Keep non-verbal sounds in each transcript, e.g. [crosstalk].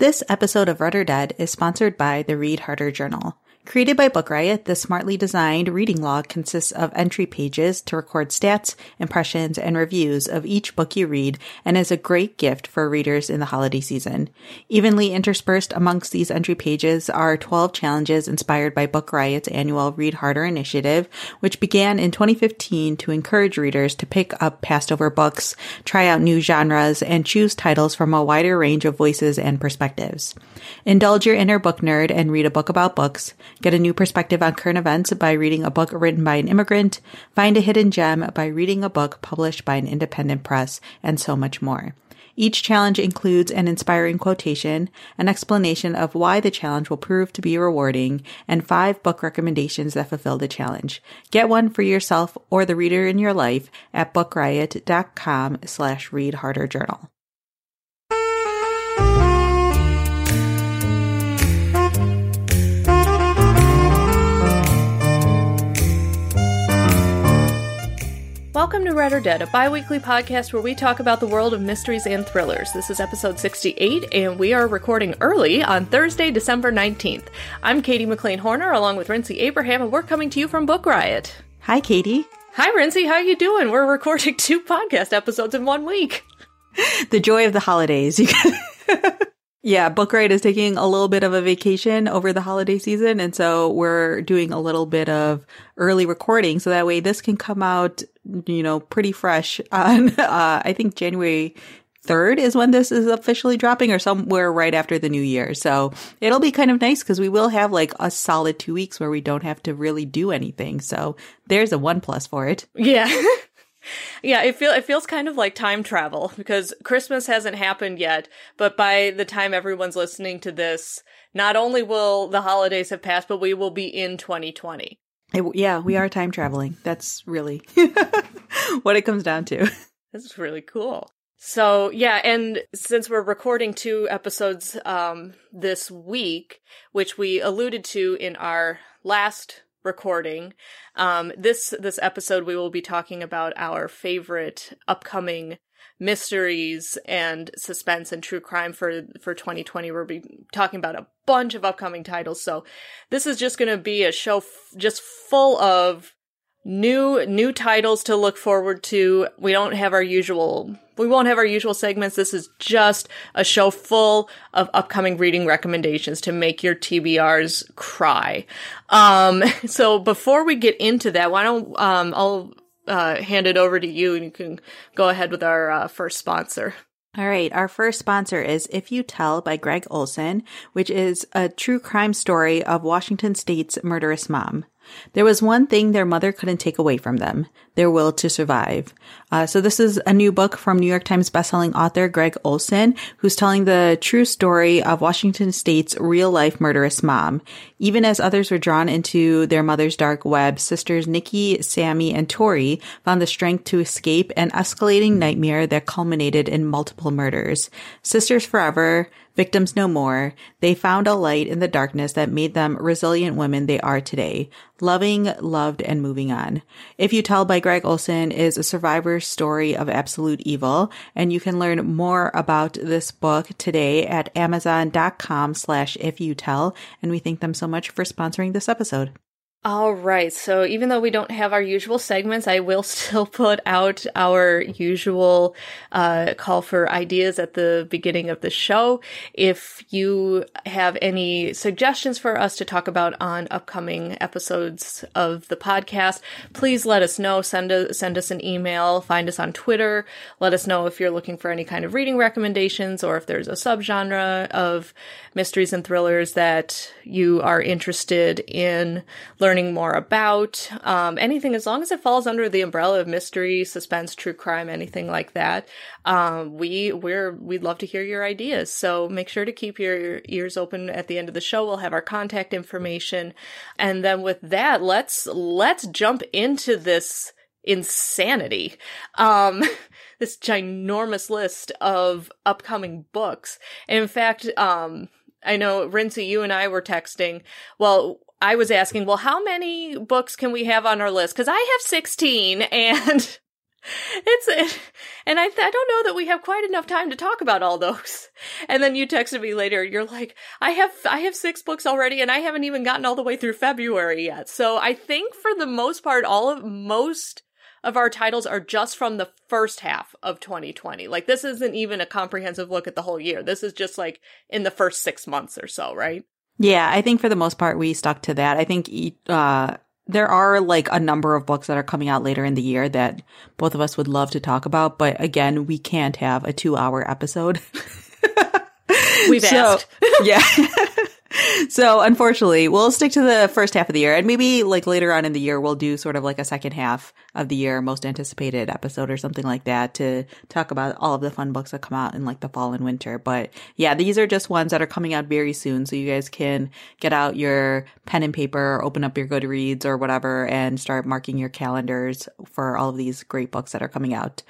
This episode of Read or Dead is sponsored by the Read Harder Journal. Created by Book Riot, the smartly designed reading log consists of entry pages to record stats, impressions, and reviews of each book you read and is a great gift for readers in the holiday season. Evenly interspersed amongst these entry pages are 12 challenges inspired by Book Riot's annual Read Harder initiative, which began in 2015 to encourage readers to pick up passed over books, try out new genres, and choose titles from a wider range of voices and perspectives. Indulge your inner book nerd and read a book about books. Get a new perspective on current events by reading a book written by an immigrant. Find a hidden gem by reading a book published by an independent press, and so much more. Each challenge includes an inspiring quotation, an explanation of why the challenge will prove to be rewarding, and five book recommendations that fulfill the challenge. Get one for yourself or the reader in your life at bookriot.com slash read harder journal. To Read or Dead, a bi weekly podcast where we talk about the world of mysteries and thrillers. This is episode 68, and we are recording early on Thursday, December 19th. I'm Katie McLean Horner, along with Rincey Abraham, and we're coming to you from Book Riot. Hi, Katie. Hi, Rincey. How you doing? We're recording [laughs] two podcast episodes in one week. The joy of the holidays. [laughs] Yeah, Book Riot is taking a little bit of a vacation over the holiday season. And so we're doing a little bit of early recording. So that way this can come out, you know, pretty fresh [laughs] on, uh, I think January 3rd is when this is officially dropping or somewhere right after the new year. So it'll be kind of nice because we will have like a solid two weeks where we don't have to really do anything. So there's a one plus for it. Yeah. [laughs] Yeah, it feel it feels kind of like time travel because Christmas hasn't happened yet, but by the time everyone's listening to this, not only will the holidays have passed, but we will be in 2020. It, yeah, we are time traveling. That's really [laughs] what it comes down to. [laughs] This is really cool. So yeah, and since we're recording two episodes um, this week, which we alluded to in our last recording. Um, this this episode we will be talking about our favorite upcoming mysteries and suspense and true crime for for 2020. We'll be talking about a bunch of upcoming titles. So this is just going to be a show f- just full of new new titles to look forward to. We don't have our usual we won't have our usual segments. This is just a show full of upcoming reading recommendations to make your TBRs cry. Um, [laughs] so before we get into that, why don't um, I'll uh, hand it over to you and you can go ahead with our uh, first sponsor. All right. Our first sponsor is If You Tell by Gregg Olsen, which is a true crime story of Washington State's murderous mom. There was one thing their mother couldn't take away from them their will to survive. Uh, so, this is a new book from New York Times bestselling author Gregg Olsen, who's telling the true story of Washington State's real life murderous mom. Even as others were drawn into their mother's dark web, sisters Nikki, Sammy, and Tori found the strength to escape an escalating nightmare that culminated in multiple murders. Sisters Forever, Victims no more. They found a light in the darkness that made them resilient women they are today, loving, loved, and moving on. If You Tell by Gregg Olsen is a survivor's story of absolute evil, and you can learn more about this book today at amazon.com slash if you tell, and we thank them so much for sponsoring this episode. All right. So even though we don't have our usual segments, I will [laughs] still put out our usual uh, call for ideas at the beginning of the show. If you have any suggestions for us to talk about on upcoming episodes of the podcast, please let us know. Send a, send us an email. Find us on Twitter. Let us know if you're looking for any kind of reading recommendations or if there's a subgenre of mysteries and thrillers that you are interested in learning learning more about, um, anything as long as it falls under the umbrella of mystery, suspense, true crime, anything like that. Um, we we're we'd love to hear your ideas. So make sure to keep your ears open at the end of the show. We'll have our contact information, and then with that, let's let's jump into this insanity. Um, [laughs] this ginormous list of upcoming books. In fact, um, I know Rincey, you and I were texting. Well, I was asking, well, how many books can we have on our list? Cause I have 16 [laughs] and it's, and I, I don't know that we have quite enough time to talk about all those. And then you texted me later, you're like, I have, I have six books already and I haven't even gotten all the way through February yet. So I think for the most part, all of, most of our titles are just from the first half of 2020. Like this isn't even a comprehensive look at the whole year. This is just like in the first six months or so, right? Yeah, I think for the most part we stuck to that. I think uh, there are like a number of books that are coming out later in the year that both of us would love to talk about, but again, we can't have a two hour episode. [laughs] We've [laughs] so, asked. yeah. [laughs] so unfortunately, we'll stick to the first half of the year and maybe like later on in the year, we'll do sort of like a second half of the year, most anticipated episode or something like that to talk about all of the fun books that come out in like the fall and winter. But yeah, these are just ones that are coming out very soon. So you guys can get out your pen and paper, open up your Goodreads or whatever and start marking your calendars for all of these great books that are coming out.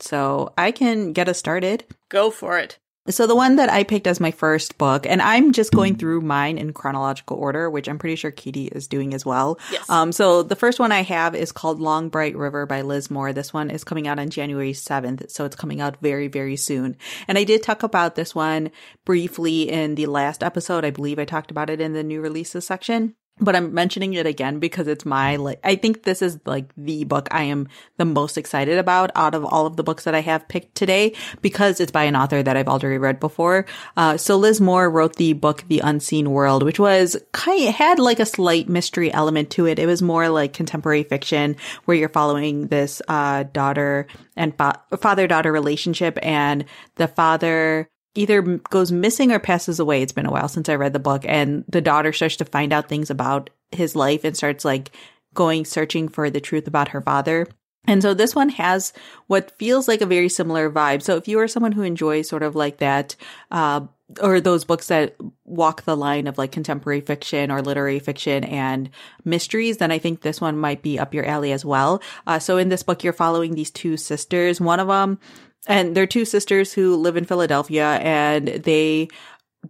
So I can get us started. Go for it. So the one that I picked as my first book, and I'm just going through mine in chronological order, which I'm pretty sure Katie is doing as well. Yes. Um, so the first one I have is called Long Bright River by Liz Moore. This one is coming out on January 7th, so it's coming out very, very soon. And I did talk about this one briefly in the last episode. I believe I talked about it in the new releases section but I'm mentioning it again because it's my like I think this is like the book I am the most excited about out of all of the books that I have picked today because it's by an author that I've already read before. Uh, so Liz Moore wrote the book The Unseen World, which was kind of had like a slight mystery element to it. It was more like contemporary fiction where you're following this uh, daughter and fa- father daughter relationship, and the father either goes missing or passes away. It's been a while since I read the book and the daughter starts to find out things about his life and starts like going searching for the truth about her father. And so this one has what feels like a very similar vibe. So if you are someone who enjoys sort of like that, uh, or those books that walk the line of like contemporary fiction or literary fiction and mysteries, then I think this one might be up your alley as well. Uh, so in this book, you're following these two sisters. One of them and they're two sisters who live in Philadelphia and they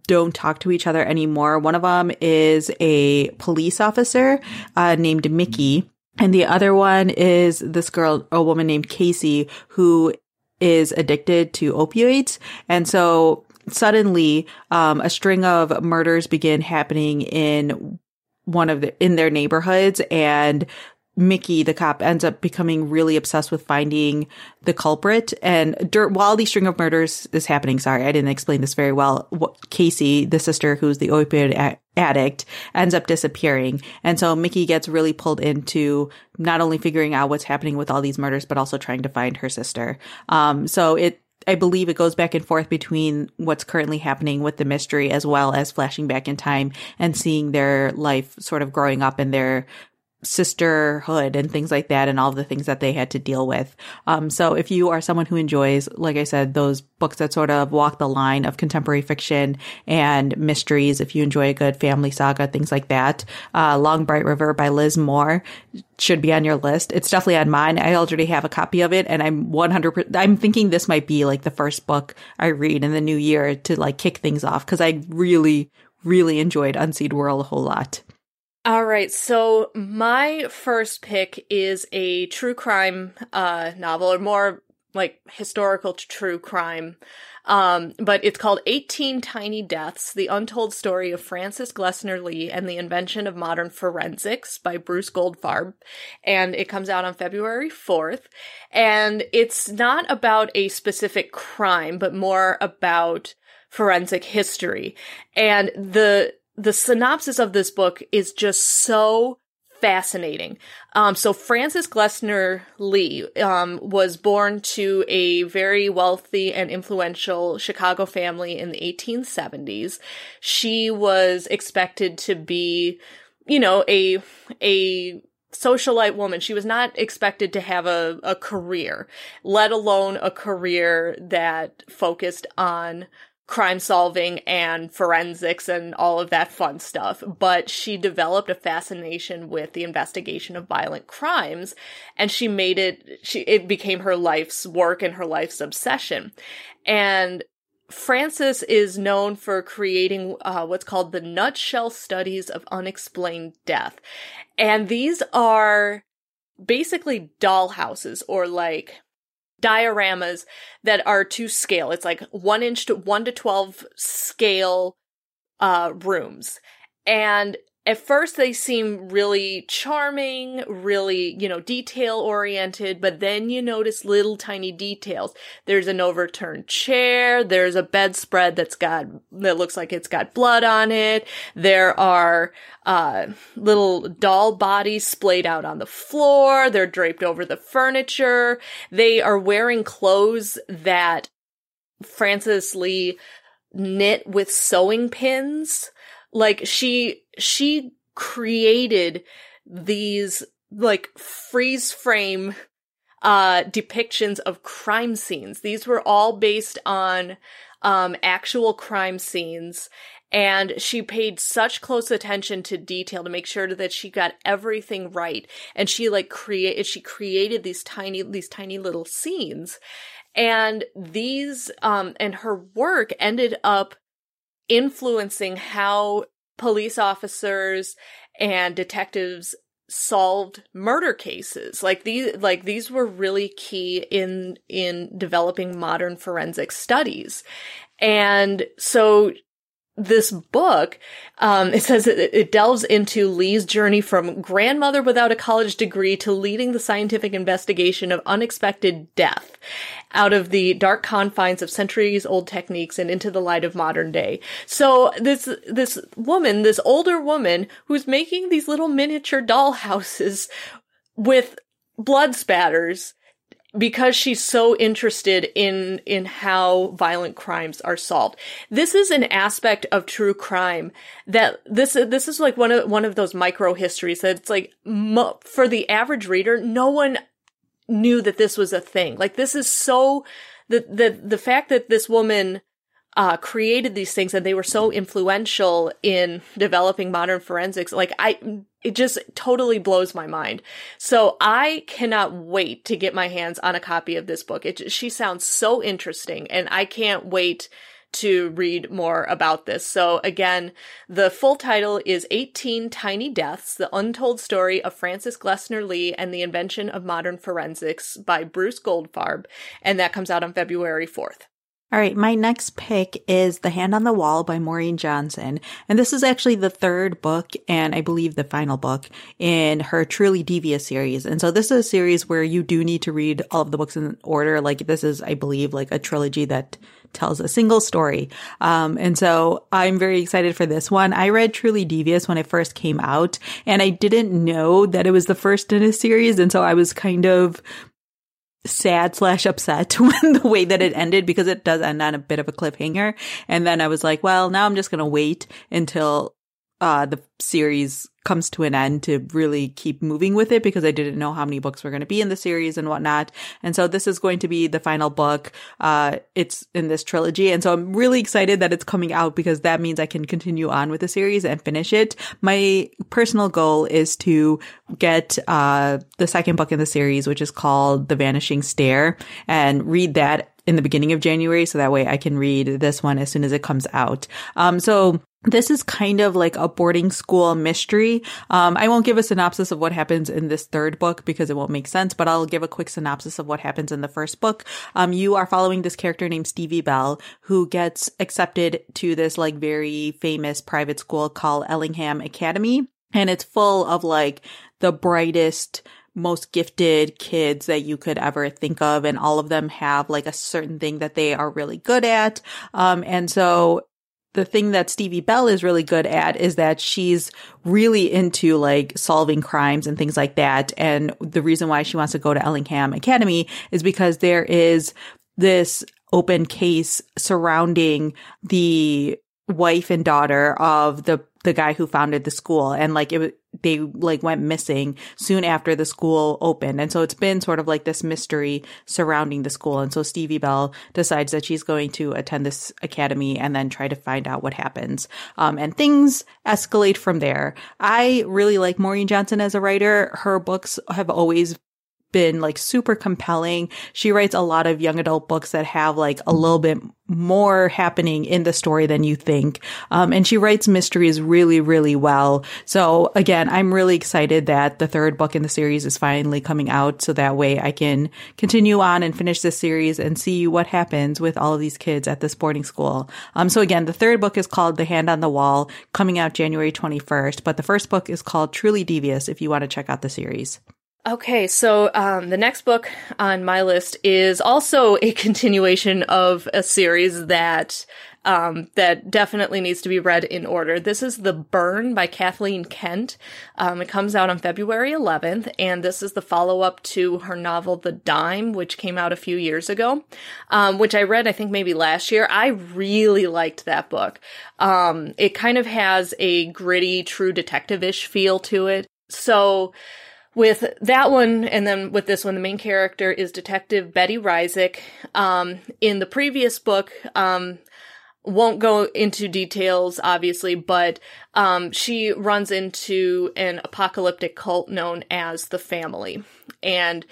don't talk to each other anymore. One of them is a police officer uh, named Mickey. And the other one is this girl, a woman named Casey, who is addicted to opioids. And so suddenly, um, a string of murders begin happening in one of the, in their neighborhoods and Mickey, the cop, ends up becoming really obsessed with finding the culprit. And while the string of murders is happening, sorry, I didn't explain this very well. Casey, the sister who's the opioid a- addict, ends up disappearing. And so Mickey gets really pulled into not only figuring out what's happening with all these murders, but also trying to find her sister. Um, so it, I believe it goes back and forth between what's currently happening with the mystery as well as flashing back in time and seeing their life sort of growing up and their sisterhood and things like that and all the things that they had to deal with. Um, so if you are someone who enjoys, like I said, those books that sort of walk the line of contemporary fiction and mysteries, if you enjoy a good family saga, things like that, uh, Long Bright River by Liz Moore should be on your list. It's definitely on mine. I already have a copy of it and I'm 100 I'm thinking this might be like the first book I read in the new year to like kick things off because I really, really enjoyed Unseen World a whole lot. All right, so my first pick is a true crime uh, novel, or more like historical true crime. Um, but it's called 18 Tiny Deaths The Untold Story of Frances Glessner Lee and the Invention of Modern Forensics by Bruce Goldfarb. And it comes out on February 4th. And it's not about a specific crime, but more about forensic history. And the the synopsis of this book is just so fascinating. Um, so Frances Glessner Lee um, was born to a very wealthy and influential Chicago family in the 1870s. She was expected to be you know, a, a socialite woman. She was not expected to have a, a career, let alone a career that focused on crime solving and forensics and all of that fun stuff. But she developed a fascination with the investigation of violent crimes and she made it, she, it became her life's work and her life's obsession. And Frances is known for creating uh, what's called the nutshell studies of unexplained death. And these are basically doll houses or like dioramas that are to scale. It's like one inch to one to 12 scale, uh, rooms. And at first they seem really charming, really, you know, detail oriented, but then you notice little tiny details. There's an overturned chair. There's a bedspread that's got, that looks like it's got blood on it. There are, uh, little doll bodies splayed out on the floor. They're draped over the furniture. They are wearing clothes that Frances Lee knit with sewing pins like she, she created these like freeze frame uh depictions of crime scenes. These were all based on um actual crime scenes and she paid such close attention to detail to make sure that she got everything right and she like created she created these tiny these tiny little scenes and these um and her work ended up influencing how police officers and detectives solved murder cases. Like these like these were really key in in developing modern forensic studies. And so this book, um, it says it, it, delves into Lee's journey from grandmother without a college degree to leading the scientific investigation of unexpected death out of the dark confines of centuries old techniques and into the light of modern day. So this, this woman, this older woman who's making these little miniature doll houses with blood spatters because she's so interested in in how violent crimes are solved. This is an aspect of true crime that this this is like one of one of those micro histories that it's like for the average reader, no one knew that this was a thing. Like this is so the the the fact that this woman uh, created these things and they were so influential in developing modern forensics. Like I, it just totally blows my mind. So I cannot wait to get my hands on a copy of this book. It, she sounds so interesting and I can't wait to read more about this. So again, the full title is 18 Tiny Deaths, The Untold Story of Frances Glessner Lee and the Invention of Modern Forensics by Bruce Goldfarb. And that comes out on February 4th. All right, my next pick is The Hand on the Wall by Maureen Johnson. And this is actually the third book and I believe the final book in her Truly Devious series. And so this is a series where you do need to read all of the books in order. Like this is, I believe, like a trilogy that tells a single story. Um, and so I'm very excited for this one. I read Truly Devious when it first came out and I didn't know that it was the first in a series. And so I was kind of sad slash upset [laughs] when the way that it ended because it does end on a bit of a cliffhanger. And then I was like, well, now I'm just going to wait until uh, the series comes to an end to really keep moving with it because I didn't know how many books were going to be in the series and whatnot. And so this is going to be the final book. Uh, it's in this trilogy. And so I'm really excited that it's coming out because that means I can continue on with the series and finish it. My personal goal is to get, uh, the second book in the series, which is called The Vanishing Stair and read that in the beginning of January. So that way I can read this one as soon as it comes out. Um, so this is kind of like a boarding school mystery. Um, I won't give a synopsis of what happens in this third book because it won't make sense, but I'll give a quick synopsis of what happens in the first book. Um, you are following this character named Stevie Bell who gets accepted to this like very famous private school called Ellingham Academy. And it's full of like the brightest, most gifted kids that you could ever think of. And all of them have like a certain thing that they are really good at. Um, and so the thing that Stevie Bell is really good at is that she's really into like solving crimes and things like that. And the reason why she wants to go to Ellingham Academy is because there is this open case surrounding the wife and daughter of the the guy who founded the school and like it they like went missing soon after the school opened. And so it's been sort of like this mystery surrounding the school. And so Stevie Bell decides that she's going to attend this academy and then try to find out what happens. Um, and things escalate from there. I really like Maureen Johnson as a writer. Her books have always been like super compelling. She writes a lot of young adult books that have like a little bit more happening in the story than you think. Um, and she writes mysteries really, really well. So again, I'm really excited that the third book in the series is finally coming out. So that way I can continue on and finish this series and see what happens with all of these kids at this boarding school. Um, so again, the third book is called The Hand on the Wall coming out January 21st, but the first book is called Truly Devious if you want to check out the series. Okay, so um, the next book on my list is also a [laughs] continuation of a series that um, that definitely needs to be read in order. This is The Burn by Kathleen Kent. Um, it comes out on February 11th, and this is the follow up to her novel The Dime, which came out a few years ago, um, which I read, I think, maybe last year. I really liked that book. Um, it kind of has a gritty, true detective ish feel to it. So, with that one and then with this one the main character is detective betty Rhyzyk. Um, in the previous book um, won't go into details obviously but um, she runs into an apocalyptic cult known as the family. And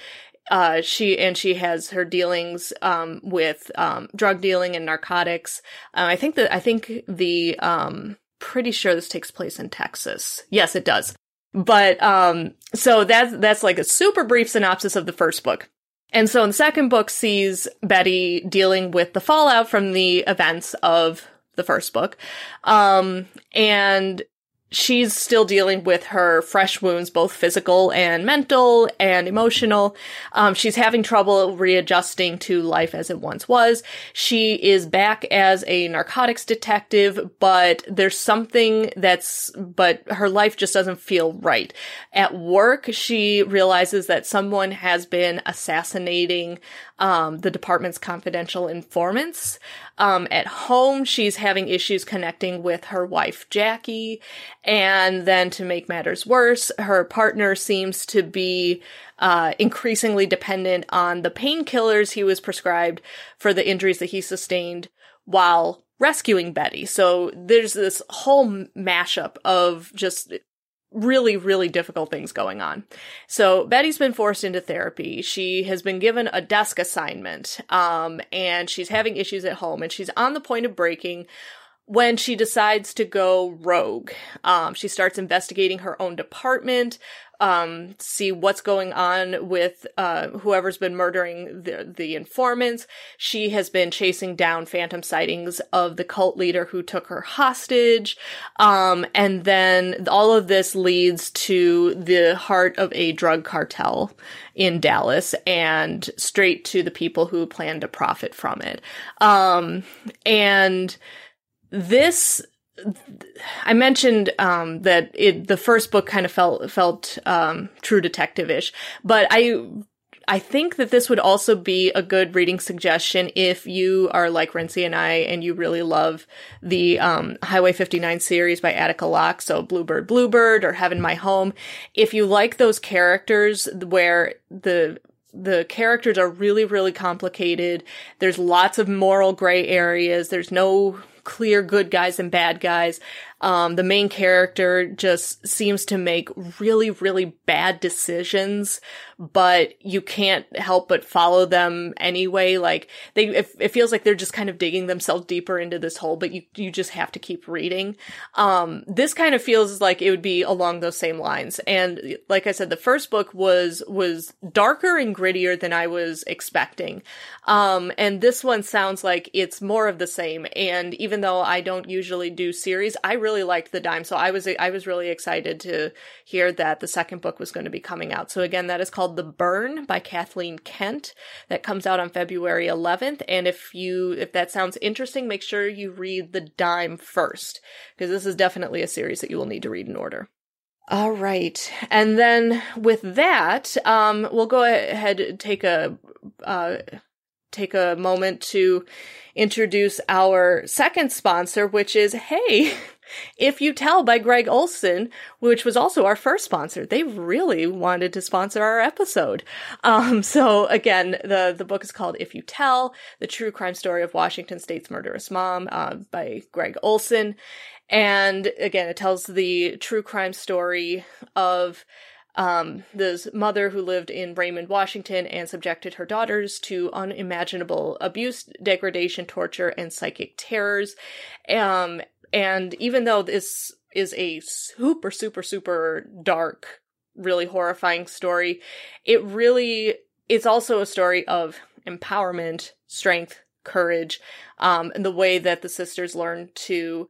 uh, she and she has her dealings um, with um, drug dealing and narcotics. Uh, i think that i think the um, pretty sure this takes place in texas. Yes it does but um so that's that's like a super brief synopsis of the first book. And so in the second book sees Betty dealing with the fallout from the events of the first book. Um and she's still dealing with her fresh wounds, both physical and mental and emotional. Um, she's having trouble readjusting to life as it once was. She is back as a narcotics detective, but there's something that's, but her life just doesn't feel right. At work, she realizes that someone has been assassinating um, the department's confidential informants. Um, at home, she's having issues connecting with her wife, Jackie. And then to make matters worse, her partner seems to be uh, increasingly dependent on the painkillers he was prescribed for the injuries that he sustained while rescuing Betty. So there's this whole mashup of just really, really difficult things going on. So Betty's been forced into therapy. She has been given a desk assignment, um, and she's having issues at home, and she's on the point of breaking when she decides to go rogue. Um, she starts investigating her own department, um, see what's going on with uh, whoever's been murdering the, the informants. She has been chasing down phantom sightings of the cult leader who took her hostage. Um, and then all of this leads to the heart of a drug cartel in Dallas and straight to the people who plan to profit from it. Um, and this I mentioned um, that it the first book kind of felt felt um, true detective ish, but I I think that this would also be a good reading suggestion if you are like Rincey and I and you really love the um, Highway 59 series by Attica Locke, so Bluebird Bluebird or Heaven My Home. If you like those characters where the the characters are really really complicated, there's lots of moral gray areas, there's no clear good guys and bad guys. Um, the main character just seems to make really, really bad decisions, but you can't help but follow them anyway. Like they, it, it, feels like they're just kind of digging themselves deeper into this hole, but you, you just have to keep reading. Um, this kind of feels like it would be along those same lines. And like I said, the first book was, was darker and grittier than I was expecting. Um, and this one sounds like it's more of the same. And even though I don't usually do series, I really really liked the dime, so I was I was really excited to hear that the second book was going to be coming out. So again, that is called The Burn by Kathleen Kent. That comes out on February 11th. And if you if that sounds interesting, make sure you read The Dime first, because this is definitely a series that you will need to read in order. All right. And then with that, um, we'll go ahead take a, uh, take a moment to introduce our second sponsor, which is Hey, [laughs] If You Tell by Gregg Olsen, which was also our first sponsor. They really wanted to sponsor our episode. Um, [laughs] so again, the, the book is called If You Tell, the true crime story of Washington State's murderous mom, uh, by Gregg Olsen. And again, it tells the true crime story of um, this mother who lived in Raymond, Washington, and subjected her daughters to unimaginable abuse, degradation, torture, and psychic terrors. Um, and even though this is a super, super, super dark, really horrifying story, it really it's also a story of empowerment, strength, courage, um, and the way that the sisters learn to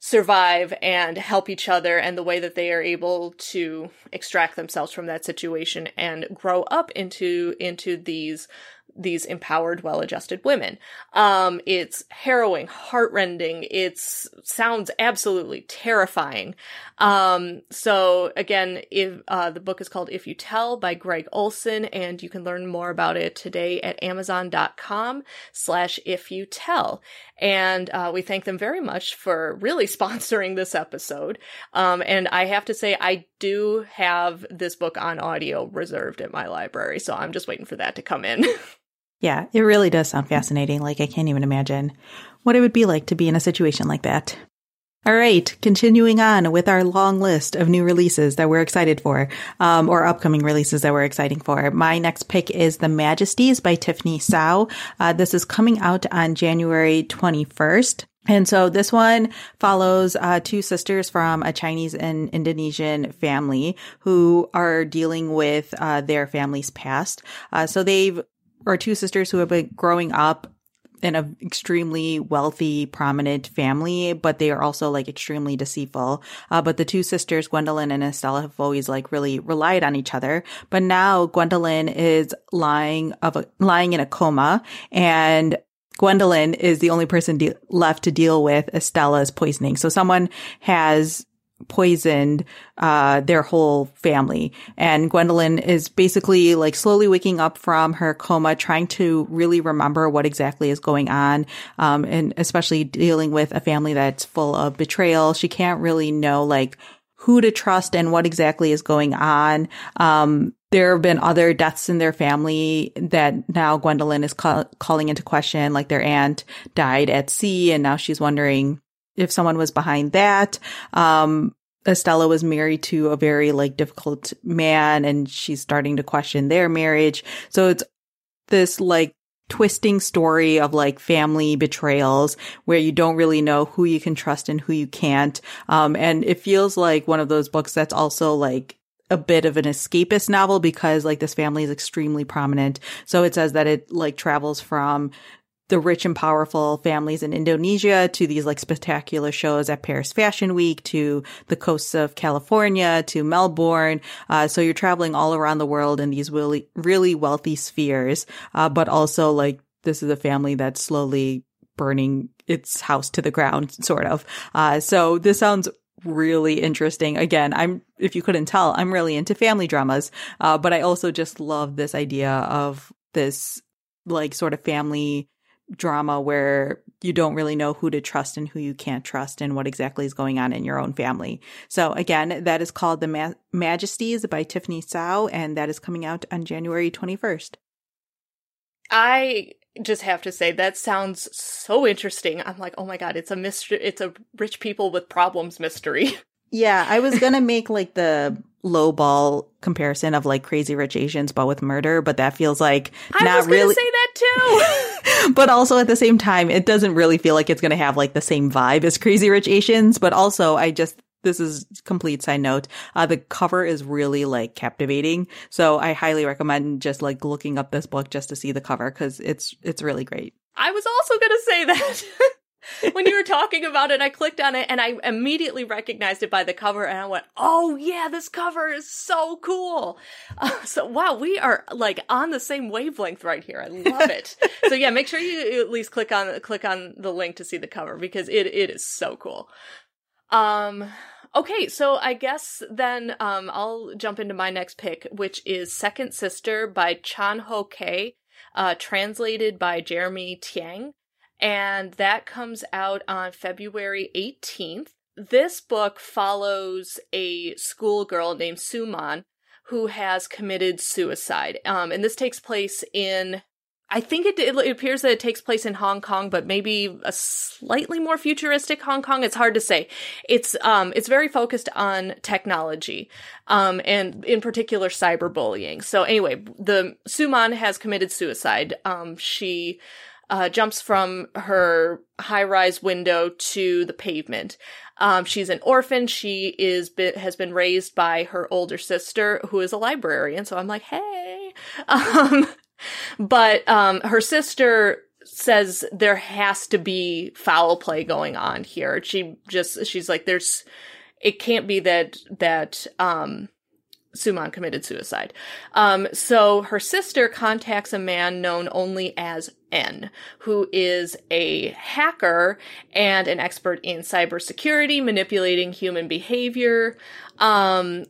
survive and help each other and the way that they are able to extract themselves from that situation and grow up into into these these empowered, well-adjusted women. Um, it's harrowing, heartrending. It sounds absolutely terrifying. Um, so again, if, uh, the book is called If You Tell by Gregg Olsen, and you can learn more about it today at amazon.com slash if you tell. And, uh, we thank them very much for really [laughs] sponsoring this episode. Um, and I have to say, I do have this book on audio reserved at my library, so I'm just waiting for that to come in. [laughs] Yeah, it really does sound fascinating. Like, I can't even imagine what it would be like to be in a situation like that. All right, continuing on with our long list of new releases that we're excited for, um, or upcoming releases that we're exciting for. My next pick is The Majesties by Tiffany Tsao. Uh, this is coming out on January 21st. And so this one follows uh, two sisters from a Chinese and Indonesian family who are dealing with uh, their family's past. Uh, so they've or two sisters who have been growing up in an extremely wealthy, prominent family, but they are also like extremely deceitful. Uh, but the two sisters, Gwendolyn and Estella, have always like really relied on each other. But now Gwendolyn is lying of a, lying in a coma and Gwendolyn is the only person de- left to deal with Estella's poisoning. So someone has poisoned uh, their whole family. And Gwendolyn is basically like slowly waking up from her coma, trying to really remember what exactly is going on, um, and especially dealing with a family that's full of betrayal. She can't really know like who to trust and what exactly is going on. Um, there have been other deaths in their family that now Gwendolyn is ca- calling into question, like their aunt died at sea, and now she's wondering if someone was behind that. Um, Estella was married to a very like difficult man and she's starting to question their marriage. So it's this like twisting story of like family betrayals where you don't really know who you can trust and who you can't. Um, and it feels like one of those books that's also like a bit of an escapist novel because like this family is extremely prominent. So it says that it like travels from the rich and powerful families in Indonesia to these like spectacular shows at Paris Fashion Week to the coasts of California to Melbourne. Uh, so you're traveling all around the world in these really, really wealthy spheres. Uh, but also like this is a family that's slowly burning its house to the ground, sort of. Uh, so this sounds really interesting. Again, I'm, if you couldn't tell, I'm really into family dramas. Uh, but I also just love this idea of this like sort of family drama where you don't really know who to trust and who you can't trust and what exactly is going on in your own family. So again, that is called The Ma- Majesties by Tiffany Tsao and that is coming out on January 21st. I just have to say that sounds so interesting. I'm like, "Oh my god, it's a mystery it's a rich people with problems mystery." [laughs] Yeah, I was to make like the low ball comparison of like Crazy Rich Asians, but with murder. But that feels like I not really. say that too. [laughs] but also at the same time, it doesn't really feel like it's to have like the same vibe as Crazy Rich Asians. But also, I just this is complete side note. Uh, the cover is really like captivating, so I highly recommend just like looking up this book just to see the cover because it's it's really great. I was also to say that. [laughs] when you were talking about it, I clicked on it and I immediately recognized it by the cover and I went, oh yeah, this cover is so cool. Uh, so wow, we are like on the same wavelength right here. I love it. so yeah, make sure you at least click on, click on the link to see the cover because it, it is so cool. Um, okay, so I guess then, um, I'll jump into my next pick, which is Second Sister by Chan Ho Kei. uh, translated by Jeremy Tiang, and that comes out on February 18th. This book follows a schoolgirl named Siu-man who has committed suicide. Um, and this takes place in I think it, it, appears that it takes place in Hong Kong, but maybe a slightly more futuristic Hong Kong. It's hard to say. It's um it's very focused on technology, um and in particular cyberbullying. So anyway, the Siu-man has committed suicide. Um she uh, jumps from her high-rise window to the pavement. Um, she's an orphan. She is has been raised by her older sister, who is a librarian. So I'm like, hey. [laughs] Um, but um, her sister says there has to be foul play going on here. She just she's like there's it can't be that that um Siu-man committed suicide. Um, so her sister contacts a man known only as N, who is a hacker and an expert in cybersecurity, manipulating human behavior. Um,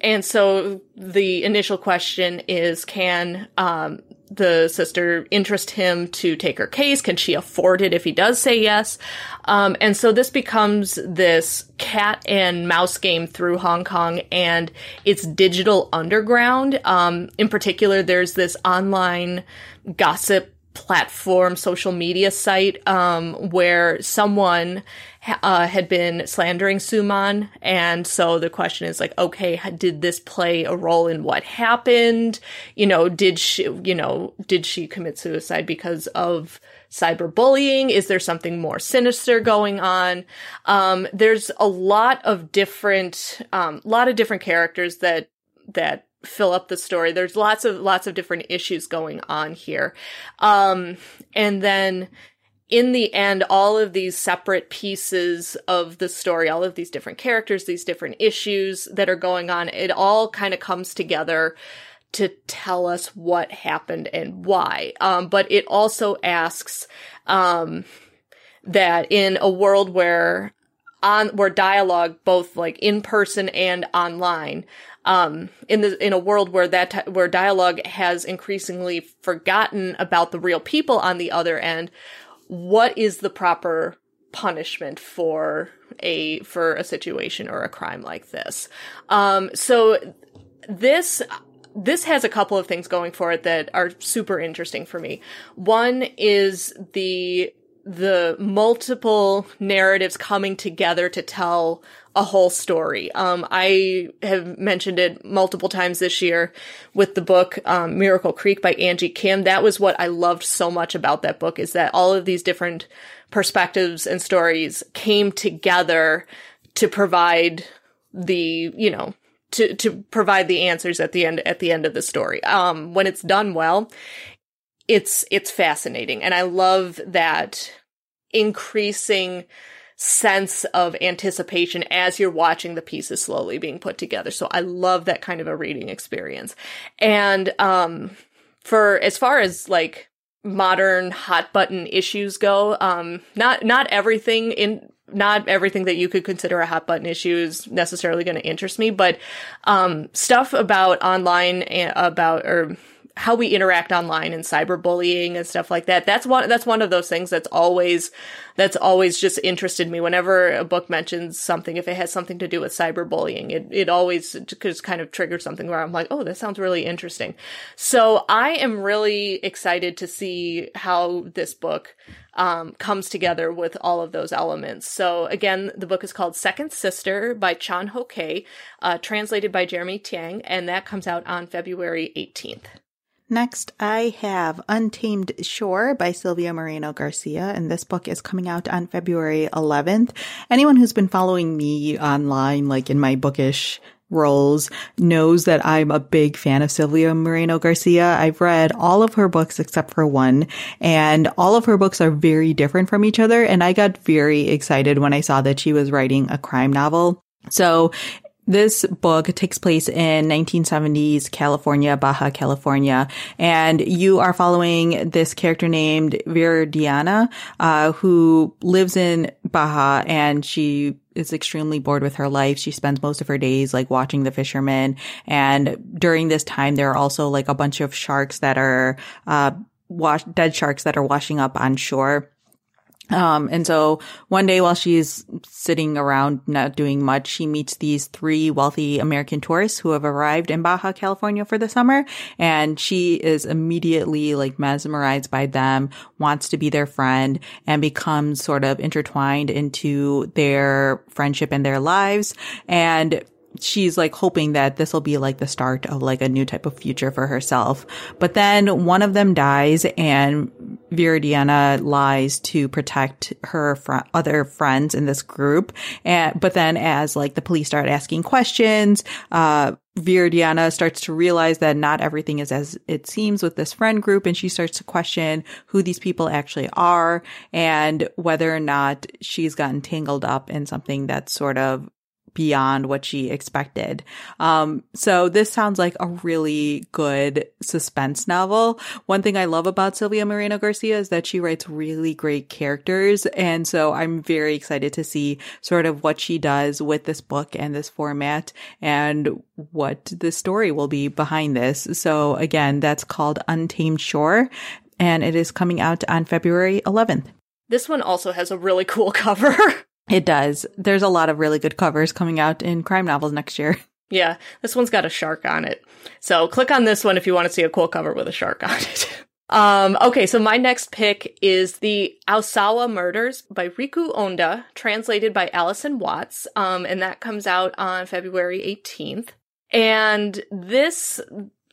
and so the initial question is, can, um, the sister interest him to take her case? Can she afford it if he does say yes? Um, and so this becomes this cat and mouse game through Hong Kong and its digital underground. Um, in particular, there's this online gossip platform, social media site, um, where someone uh, had been slandering Siu-man. And so the question is like, okay, did this play a role in what happened? You know, did she, you know, did she commit suicide because of cyberbullying? Is there something more sinister going on? Um, there's a lot of different, um, lot of different characters that, that fill up the story. There's lots of lots of different issues going on here. Um, and then in the end, all of these separate pieces of the story, all of these different characters, these different issues that are going on, it all kind of comes together to tell us what happened and why. Um, but it also asks um, that in a world where on where dialogue both like in person and online um, in the in a world where that where dialogue has increasingly forgotten about the real people on the other end, what is the proper punishment for a for a situation or a crime like this? Um, so this this has a couple of things going for it that are super interesting for me. One is the the multiple narratives coming together to tell a whole story. Um, I have mentioned it multiple times this year with the book um, Miracle Creek by Angie Kim. That was what I loved so much about that book is that all of these different perspectives and stories came together to provide the, you know, to, to provide the answers at the end, at the end of the story. Um, when it's done well, it's, it's fascinating. And I love that increasing sense of anticipation as you're watching the pieces slowly being put together. So I love that kind of a reading experience. And um for as far as like modern hot button issues go, um not not everything in not everything that you could consider a hot button issue is necessarily going to interest me, but um stuff about online about or how we interact online and cyberbullying and stuff like that. That's one, that's one of those things that's always, that's always just interested me. Whenever a book mentions something, if it has something to do with cyberbullying, it, it always just kind of triggers something where I'm like, oh, that sounds really interesting. So I am really excited to see how this book, um, comes together with all of those elements. So again, the book is called Second Sister by Chan Ho Kei, uh, translated by Jeremy Tiang, and that comes out on February 18th. Next, I have Untamed Shore by Silvia Moreno Garcia, and this book is coming out on February 11th. Anyone who's been following me online, like in my bookish roles, knows that I'm a big fan of Silvia Moreno Garcia. I've read all of her books except for one, and all of her books are very different from each other, and I got very excited when I saw that she was writing a crime novel. So this book takes place in 1970s California, Baja California, and you are following this character named Viridiana, uh, who lives in Baja and she is extremely bored with her life. She spends most of her days like watching the fishermen. And during this time, there are also like a bunch of sharks that are, uh, wash dead sharks that are washing up on shore. Um, and so one day while she's sitting around not doing much, she meets these three wealthy American tourists who have arrived in Baja California for the summer. And she is immediately like mesmerized by them, wants to be their friend and becomes sort of intertwined into their friendship and their lives. And she's like hoping that this will be like the start of like a new type of future for herself. But then one of them dies and Viridiana lies to protect her fr- other friends in this group. And, but then as like the police start asking questions, uh, Viridiana starts to realize that not everything is as it seems with this friend group and she starts to question who these people actually are and whether or not she's gotten tangled up in something that's sort of beyond what she expected. Um, so this sounds like a really good suspense novel. One thing I love about Silvia Moreno Garcia is that she writes really great characters. And so I'm very excited to see sort of what she does with this book and this format and what the story will be behind this. So again, that's called Untamed Shore and it is coming out on February 11th. This one also has a really cool [laughs] cover. It does. There's a lot of really good covers coming out in crime novels next year. [laughs] Yeah, this one's got a shark on it. So click on this one if you want to see a cool cover with a shark on it. [laughs] um, okay, so my next pick is The Aosawa Murders by Riku Onda, translated by Alison Watts. Um, and that comes out on February 18th. And this,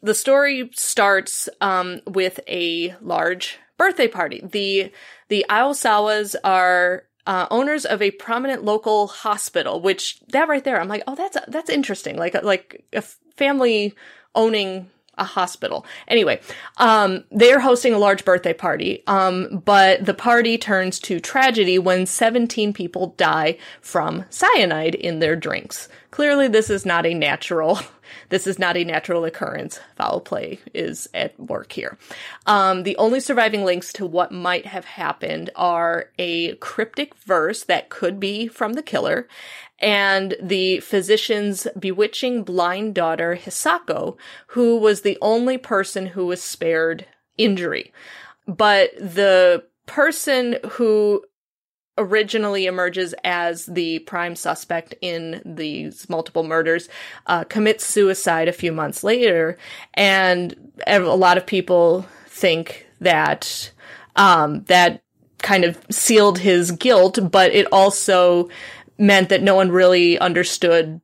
the story starts, um, with a large birthday party. The, the Aosawas are uh, owners of a prominent local hospital, which that right there, I'm like, oh, that's that's interesting. Like like a family owning a hospital. Anyway, um, they're hosting a large birthday party, um, but the party turns to tragedy when 17 people die from cyanide in their drinks. Clearly, this is not a natural [laughs] this is not a natural occurrence. Foul play is at work here. Um, the only surviving links to what might have happened are a cryptic verse that could be from the killer and the physician's bewitching blind daughter, Hisako, who was the only person who was spared injury. But the person who originally emerges as the prime suspect in these multiple murders, uh, commits suicide a few months later. And a lot of people think that, um, that kind of sealed his guilt, but it also meant that no one really understood,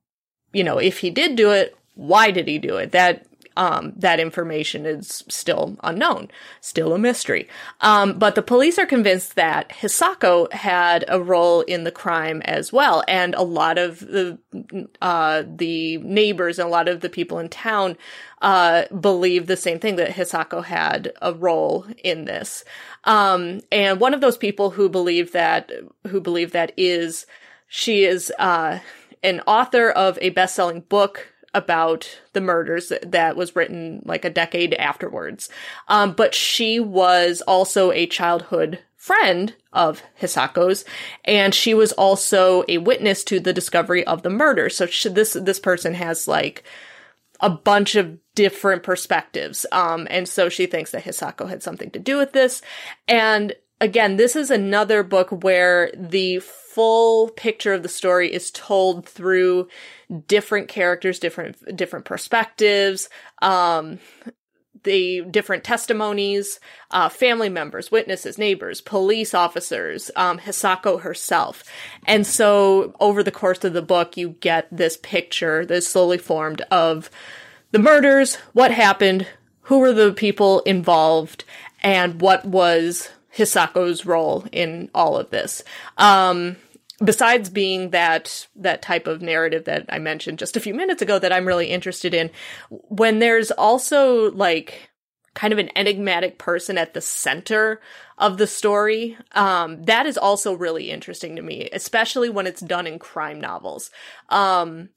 you know, if he did do it, why did he do it? That um, that information is still unknown, still a mystery. Um, but the police are convinced that Hisako had a role in the crime as well, and a lot of the uh, the neighbors and a lot of the people in town uh, believe the same thing that Hisako had a role in this. Um, and one of those people who believe that who believe that is she is uh, an author of a best-selling book about the murders that was written like a decade afterwards. Um, but she was also a childhood friend of Hisako's, and she was also a witness to the discovery of the murder. So she, this this person has like a bunch of different perspectives, um, and so she thinks that Hisako had something to do with this. And again, this is another book where the full picture of the story is told through different characters, different different perspectives, um, the different testimonies, uh, family members, witnesses, neighbors, police officers, um, Hisako herself. And so over the course of the book, you get this picture that's slowly formed of the murders, what happened, who were the people involved, and what was Hisako's role in all of this. Um, besides being that that type of narrative that I mentioned just a few minutes ago that I'm really interested in, when there's also like kind of an enigmatic person at the center of the story, um, that is also really interesting to me, especially when it's done in crime novels. Um,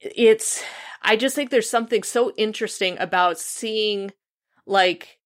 it's I just think there's something so interesting about seeing like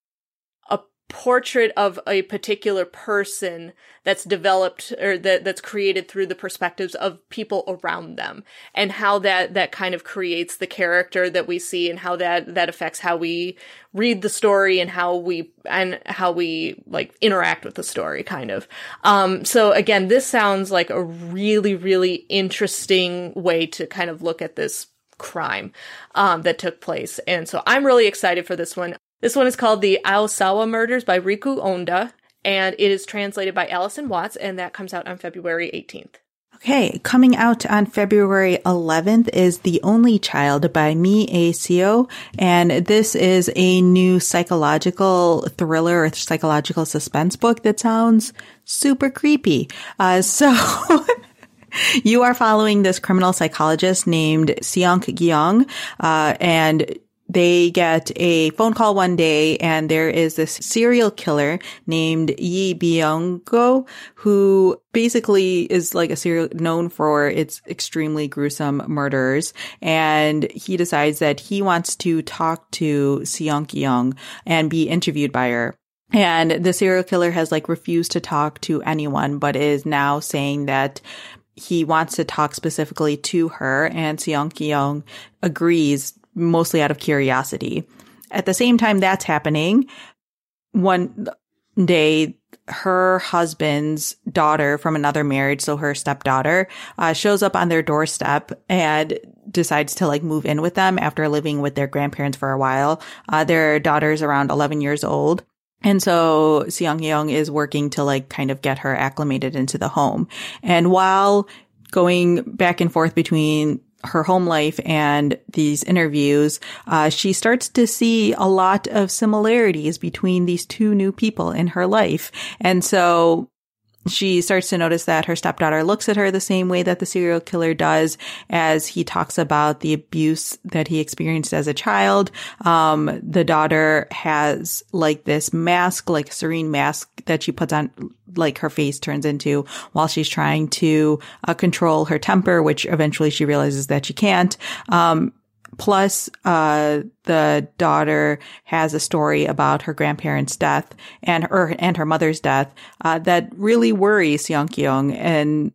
portrait of a particular person that's developed or that that's created through the perspectives of people around them and how that that kind of creates the character that we see and how that that affects how we read the story and how we and how we like interact with the story kind of um so again this sounds like a really really interesting way to kind of look at this crime um, that took place. And so I'm really excited for this one. This one is called The Aosawa Murders by Riku Onda, and it is translated by Alison Watts, and that comes out on February 18th. Okay, coming out on February 11th is The Only Child by Mi Seo, and this is a new psychological thriller or psychological suspense book that sounds super creepy. Uh, [laughs] so you are following this criminal psychologist named Seong Gyeong, uh, and they get a phone call one day and there is this serial killer named Yi Byung-go who basically is like a serial known for its extremely gruesome murders. And he decides that he wants to talk to Seong Young and be interviewed by her. And the serial killer has like refused to talk to anyone, but is now saying that he wants to talk specifically to her and Seong Kyung agrees mostly out of curiosity. At the same time that's happening, one day her husband's daughter from another marriage, so her stepdaughter, uh, shows up on their doorstep and decides to like move in with them after living with their grandparents for a while. Uh, their daughter's around 11 years old. And so Seong Young is working to like kind of get her acclimated into the home. And while going back and forth between her home life and these interviews, uh, she starts to see a lot of similarities between these two new people in her life. And so she starts to notice that her stepdaughter looks at her the same way that the serial killer does as he talks about the abuse that he experienced as a child. Um, the daughter has like this mask, like serene mask that she puts on, like her face turns into while she's trying to uh, control her temper, which eventually she realizes that she can't. Um, Plus, uh, the daughter has a story about her grandparents' death and her and her mother's death uh, that really worries Young Kyung, and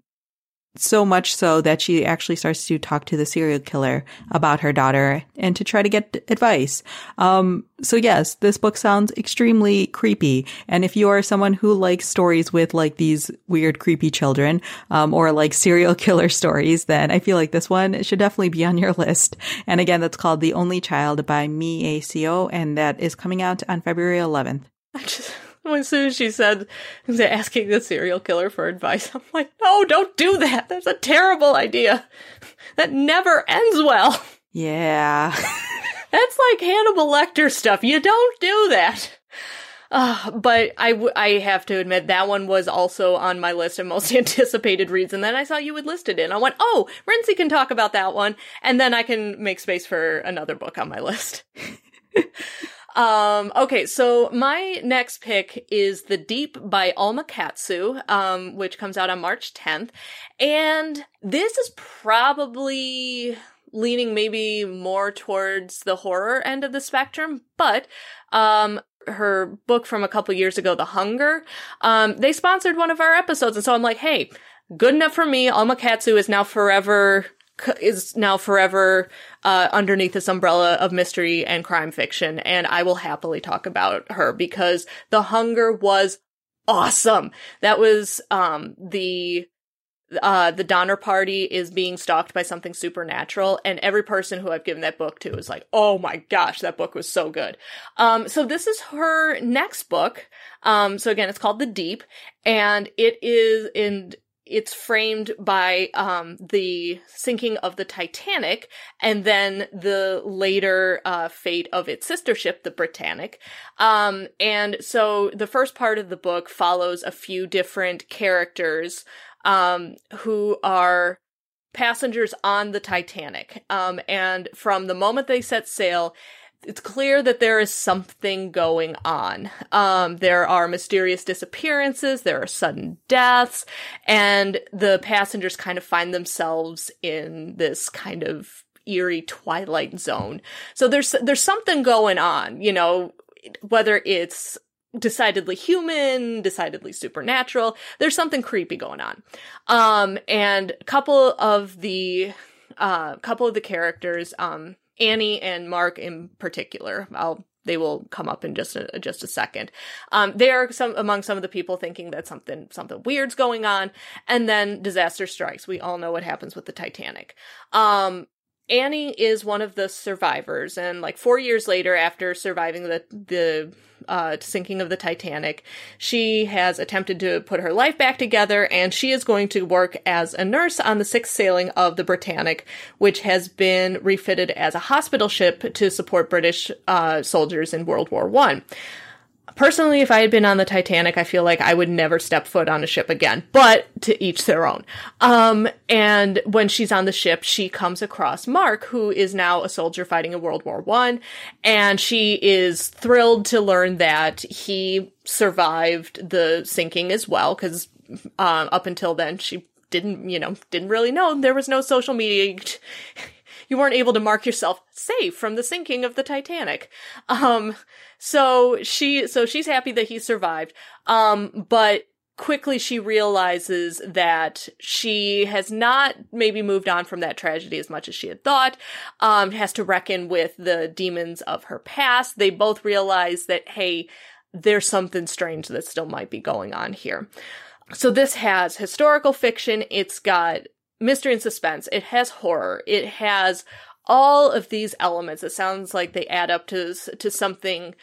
so much so that she actually starts to talk to the serial killer about her daughter and to try to get advice. Um, so yes, this book sounds extremely creepy. And if you are someone who likes stories with like these weird, creepy children, um, or like serial [laughs] killer stories, then I feel like this one should definitely be on your list. And again, that's called The Only Child by Mi Seo, and that is coming out on February 11th. [laughs] as soon as she said asking the serial killer for advice, I'm like, no, don't do that. That's a terrible idea. That never ends well. Yeah. [laughs] That's like Hannibal Lecter stuff. You don't do that. Uh, but I, w- I have to admit that one was also on my list of most [laughs] anticipated reads, and then I saw you had listed it. And I went, oh, Rinsey can talk about that one, and then I can make space for another book on my list. Um, okay, so my next pick is The Deep by Alma Katsu, um, which comes out on March 10th. And this is probably leaning maybe more towards the horror end of the spectrum, but, um, her book from a couple years ago, The Hunger, um, they sponsored one of our episodes. And so I'm like, hey, good enough for me. Alma Katsu is now forever is now forever uh, underneath this umbrella of mystery and crime fiction, and I will happily talk about her because The Hunger was awesome. That was um, the uh, the Donner Party is being stalked by something supernatural, and every person who I've given that book to is like, "Oh my gosh, that book was so good." Um, so this is her next book. Um, so again, it's called The Deep, and it is in it's framed by um, the sinking of the Titanic and then the later uh, fate of its sister ship, the Britannic. Um, and so the first part of the book follows a few different characters um, who are passengers on the Titanic. Um, and from the moment they set sail, it's clear that there is something going on. Um, there are mysterious disappearances, there are sudden deaths, and the passengers kind of find themselves in this kind of eerie twilight zone. So there's there's something going on, you know, whether it's decidedly human, decidedly supernatural. There's something creepy going on. Um, and a couple of the, uh, couple of the characters, um, Annie and Mark in particular, I'll they will come up in just a just a second. Um, they are some among some of the people thinking that something something weird's going on, and then disaster strikes. We all know what happens with the Titanic. Um, Annie is one of the survivors, and like four years later, after surviving the the uh, sinking of the Titanic, she has attempted to put her life back together, and she is going to work as a nurse on the sixth sailing of the Britannic, which has been refitted as a hospital ship to support British uh, soldiers in World War One personally, if I had been on the Titanic, I feel like I would never step foot on a ship again, but to each their own. Um, and when she's on the ship, she comes across Mark, who is now a soldier fighting in World War One, and she is thrilled to learn that he survived the sinking as well, because um, up until then, she didn't, you know, didn't really know there was no social media. you [laughs] weren't able to mark yourself safe from the sinking of the Titanic. Um, so she, so she's happy that he survived. Um, but quickly she realizes that she has not maybe moved on from that tragedy as much as she had thought, um, has to reckon with the demons of her past. They both realize that, hey, there's something strange that still might be going on here. So this has historical fiction. It's got mystery and suspense. It has horror. It has all of these elements. It sounds like they add up to to something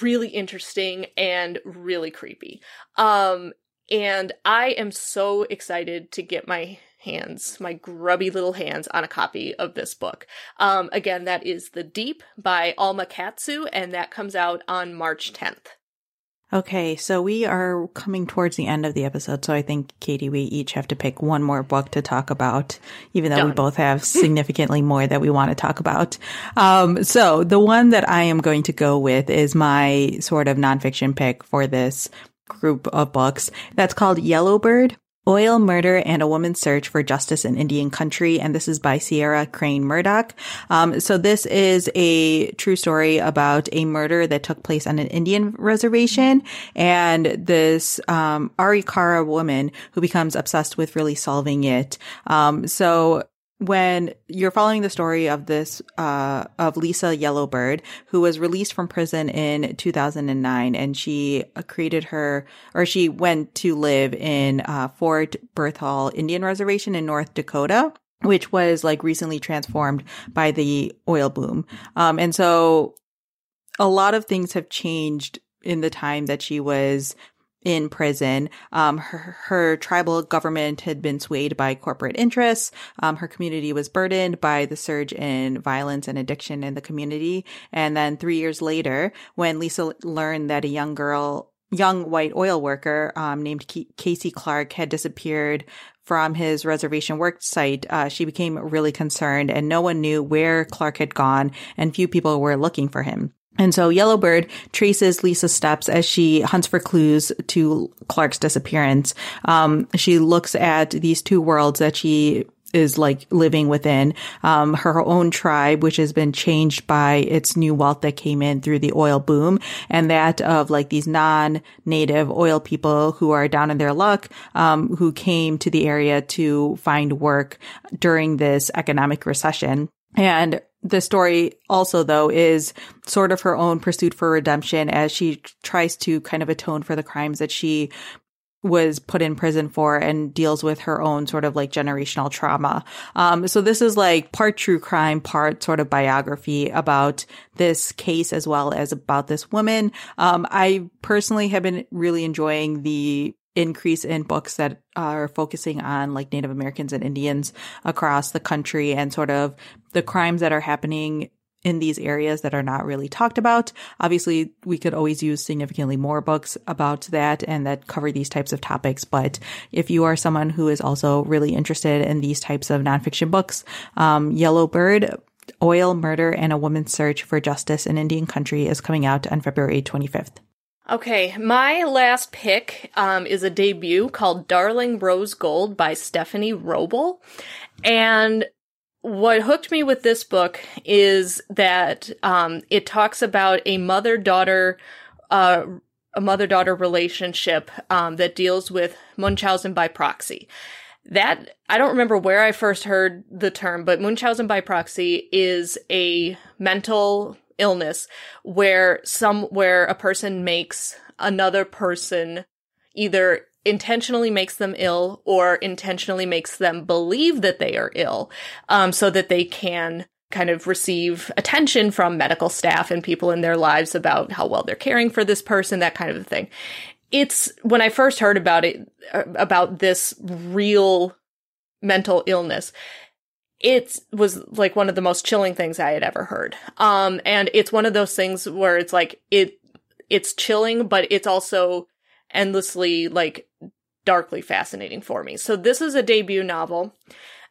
really interesting and really creepy. Um, and I am so excited to get my hands, my grubby little hands, on a copy of this book. Um, again, that is The Deep by Alma Katsu, and that comes out on March 10th. Okay, so we are coming towards the end of the episode, so I think Katie, we each have to pick one more book to talk about, even though Done. we both have significantly more that we want to talk about. Um, so the one that I am going to go with is my sort of nonfiction pick for this group of books. That's called Yellowbird Oil, Murder, and a Woman's Search for Justice in Indian Country. And this is by Sierra Crane Murdoch. Um, so this is a true story about a murder that took place on an Indian reservation. And this, um, Arikara woman who becomes obsessed with really solving it. Um, so when you're following the story of this uh, of Lisa Yellowbird, who was released from prison in 2009, and she created her or she went to live in uh, Fort Berthold Indian Reservation in North Dakota, which was like recently transformed by the oil boom. Um, and so a lot of things have changed in the time that she was in prison. Um, her, her, tribal government had been swayed by corporate interests. Um, her community was burdened by the surge in violence and addiction in the community. And then three years later, when Lisa learned that a young girl young white oil worker um, named Casey Clark had disappeared from his reservation work site, uh, she became really concerned and no one knew where Clark had gone and few people were looking for him. And so Yellowbird traces Lisa's steps as she hunts for clues to Clark's disappearance. Um, she looks at these two worlds that she is like living within um, her own tribe, which has been changed by its new wealth that came in through the oil boom, and that of like these non-native oil people who are down in their luck, um, who came to the area to find work during this economic recession. And the story also though is sort of her own pursuit for redemption as she tries to kind of atone for the crimes that she was put in prison for and deals with her own sort of like generational trauma. Um, so this is like part true crime, part sort of biography about this case as well as about this woman. Um, I personally have been really enjoying the increase in books that are focusing on like Native Americans and Indians across the country and sort of the crimes that are happening in these areas that are not really talked about. Obviously, we could always use significantly more books about that and that cover these types of topics. But if you are someone who is also really interested in these types of nonfiction books, um, Yellowbird, Oil, Murder, and a Woman's Search for Justice in Indian Country is coming out on February 25th. Okay, my last pick um, is a debut called Darling Rose Gold by Stephanie Wrobel. And what hooked me with this book is that um, it talks about a mother daughter uh, a mother daughter relationship um, that deals with Munchausen by proxy. That I don't remember where I first heard the term, but Munchausen by proxy is a mental illness where some where a person makes another person either intentionally makes them ill or intentionally makes them believe that they are ill um, so that they can kind of receive attention from medical staff and people in their lives about how well they're caring for this person that kind of thing. It's when i first heard about it uh, about this real mental illness it was like one of the most chilling things I had ever heard. Um, and it's one of those things where it's like, it, it's chilling, but it's also endlessly like darkly fascinating for me. So this is a debut novel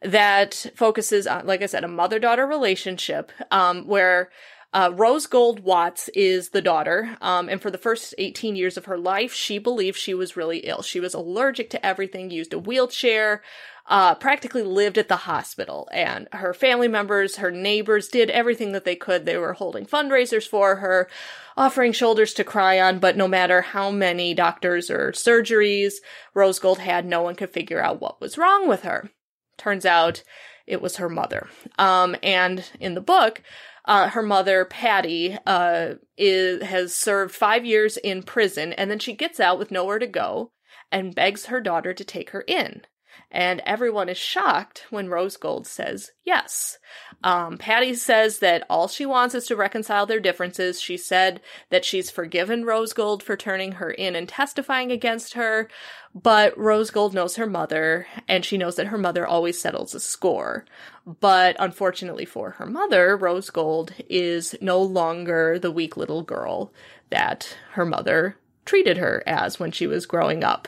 that focuses on, like I said, a mother daughter relationship, um, where uh, Rose Gold Watts is the daughter, um, and for the first 18 years of her life, she believed she was really ill. She was allergic to everything, used a wheelchair, uh, practically lived at the hospital, and her family members, her neighbors did everything that they could. They were holding fundraisers for her, offering shoulders to cry on, but no matter how many doctors or surgeries Rose Gold had, no one could figure out what was wrong with her. Turns out it was her mother. Um, and in the book, uh, her mother, Patty, uh, is, has served five years in prison, and then she gets out with nowhere to go and begs her daughter to take her in and everyone is shocked when Rose Gold says yes. Um, Patty says that all she wants is to reconcile their differences. She said that she's forgiven Rose Gold for turning her in and testifying against her, but Rose Gold knows her mother, and she knows that her mother always settles a score. But unfortunately for her mother, Rose Gold is no longer the weak little girl that her mother treated her as when she was growing up.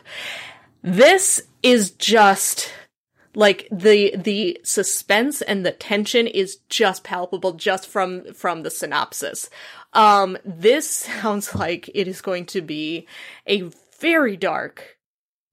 This is just like the the suspense and the tension is just palpable just from from the synopsis. Um this [laughs] sounds like it is going to be a very dark,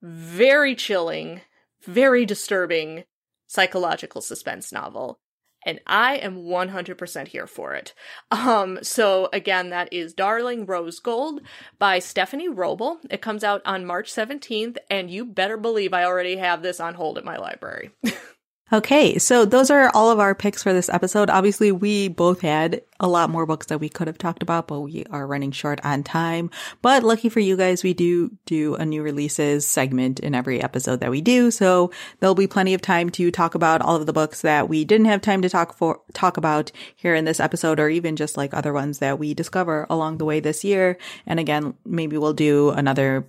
very chilling, very disturbing psychological suspense novel and I am 100% here for it. Um, so again, that is Darling Rose Gold by Stephanie Wrobel. It comes out on March 17th, and you better believe I already have this on hold at my library. [laughs] Okay, so those are all of our picks for this episode. Obviously, we both had a lot more books that we could have talked about, but we are running short on time. But lucky for you guys, we do do a new releases segment in every episode that we do. So there'll be plenty of time to talk about all of the books that we didn't have time to talk for, talk about here in this episode, or even just like other ones that we discover along the way this year. And again, maybe we'll do another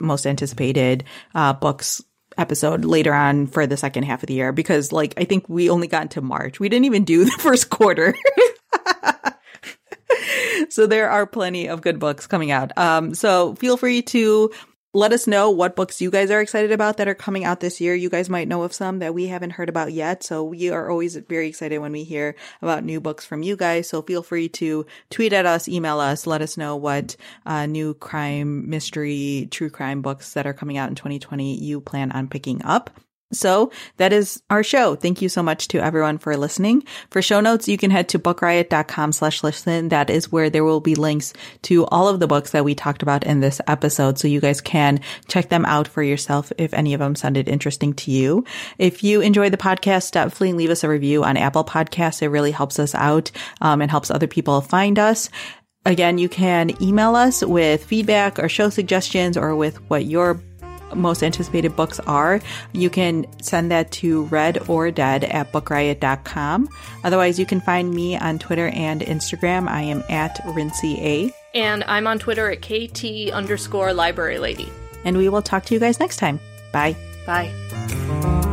most anticipated, uh, books episode later on for the second half of the year because like I think we only got into March. We didn't even do [laughs] the first quarter. [laughs] so there are plenty of good books coming out. Um, so feel free to let us know what books you guys are excited about that are coming out this year. You guys might know of some that we haven't heard about yet. So we are always very excited when we hear about new books from you guys. So feel free to tweet at us, email us, let us know what uh, new crime, mystery, true crime books that are coming out in 2020 you plan on picking up. So that is our show. Thank you so much to everyone for listening. For show notes, you can head to bookriot.com slash listen. That is where there will be links to all of the books that we talked about in this episode. So you guys can check them out for yourself if any of them sounded interesting to you. If you enjoy the podcast, definitely leave us a review on Apple Podcasts. It really helps us out um, and helps other people find us. Again, you can email us with feedback or show suggestions or with what your most anticipated books are, you can send that to read or dead at bookriot.com. Otherwise, you can find me on Twitter and Instagram. I am at Rincey A. And I'm on Twitter at KT underscore library lady. And we will talk to you guys next time. Bye. Bye.